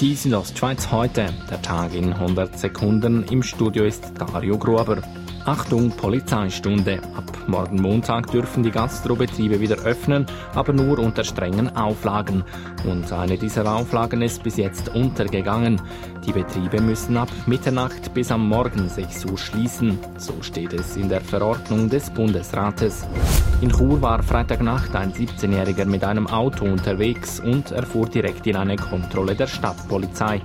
Die Südostschweiz heute, der Tag in 100 Sekunden. Im Studio ist Dario Gruber. Achtung, Polizeistunde. Ab morgen Montag dürfen die Gastrobetriebe wieder öffnen, aber nur unter strengen Auflagen. Und eine dieser Auflagen ist bis jetzt untergegangen. Die Betriebe müssen ab Mitternacht bis am Morgen 6 Uhr schließen. So steht es in der Verordnung des Bundesrates. In Chur war Freitagnacht ein 17-Jähriger mit einem Auto unterwegs und erfuhr direkt in eine Kontrolle der Stadtpolizei.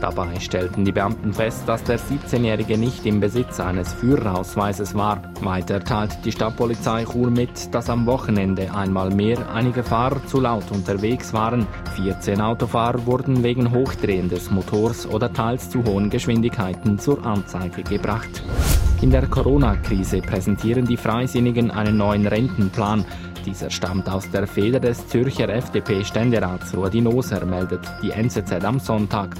Dabei stellten die Beamten fest, dass der 17-Jährige nicht im Besitz eines Führerausweises war. Weiter teilt die Stadtpolizei Chur mit, dass am Wochenende einmal mehr einige Fahrer zu laut unterwegs waren. 14 Autofahrer wurden wegen Hochdrehen des Motors oder teils zu hohen Geschwindigkeiten zur Anzeige gebracht. In der Corona-Krise präsentieren die Freisinnigen einen neuen Rentenplan. Dieser stammt aus der Feder des Zürcher FDP-Ständerats Ruedi Noser, meldet die NZZ am Sonntag.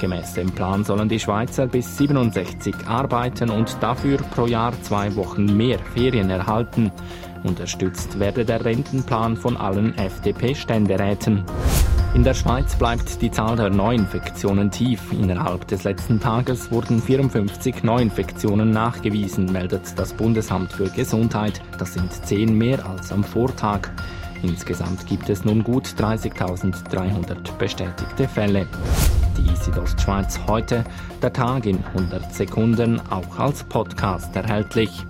Gemäß dem Plan sollen die Schweizer bis 67 arbeiten und dafür pro Jahr zwei Wochen mehr Ferien erhalten. Unterstützt werde der Rentenplan von allen FDP-Ständeräten. In der Schweiz bleibt die Zahl der Neuinfektionen tief. Innerhalb des letzten Tages wurden 54 Neuinfektionen nachgewiesen, meldet das Bundesamt für Gesundheit. Das sind zehn mehr als am Vortag. Insgesamt gibt es nun gut 30.300 bestätigte Fälle. Die Südostschweiz heute, der Tag in 100 Sekunden, auch als Podcast erhältlich.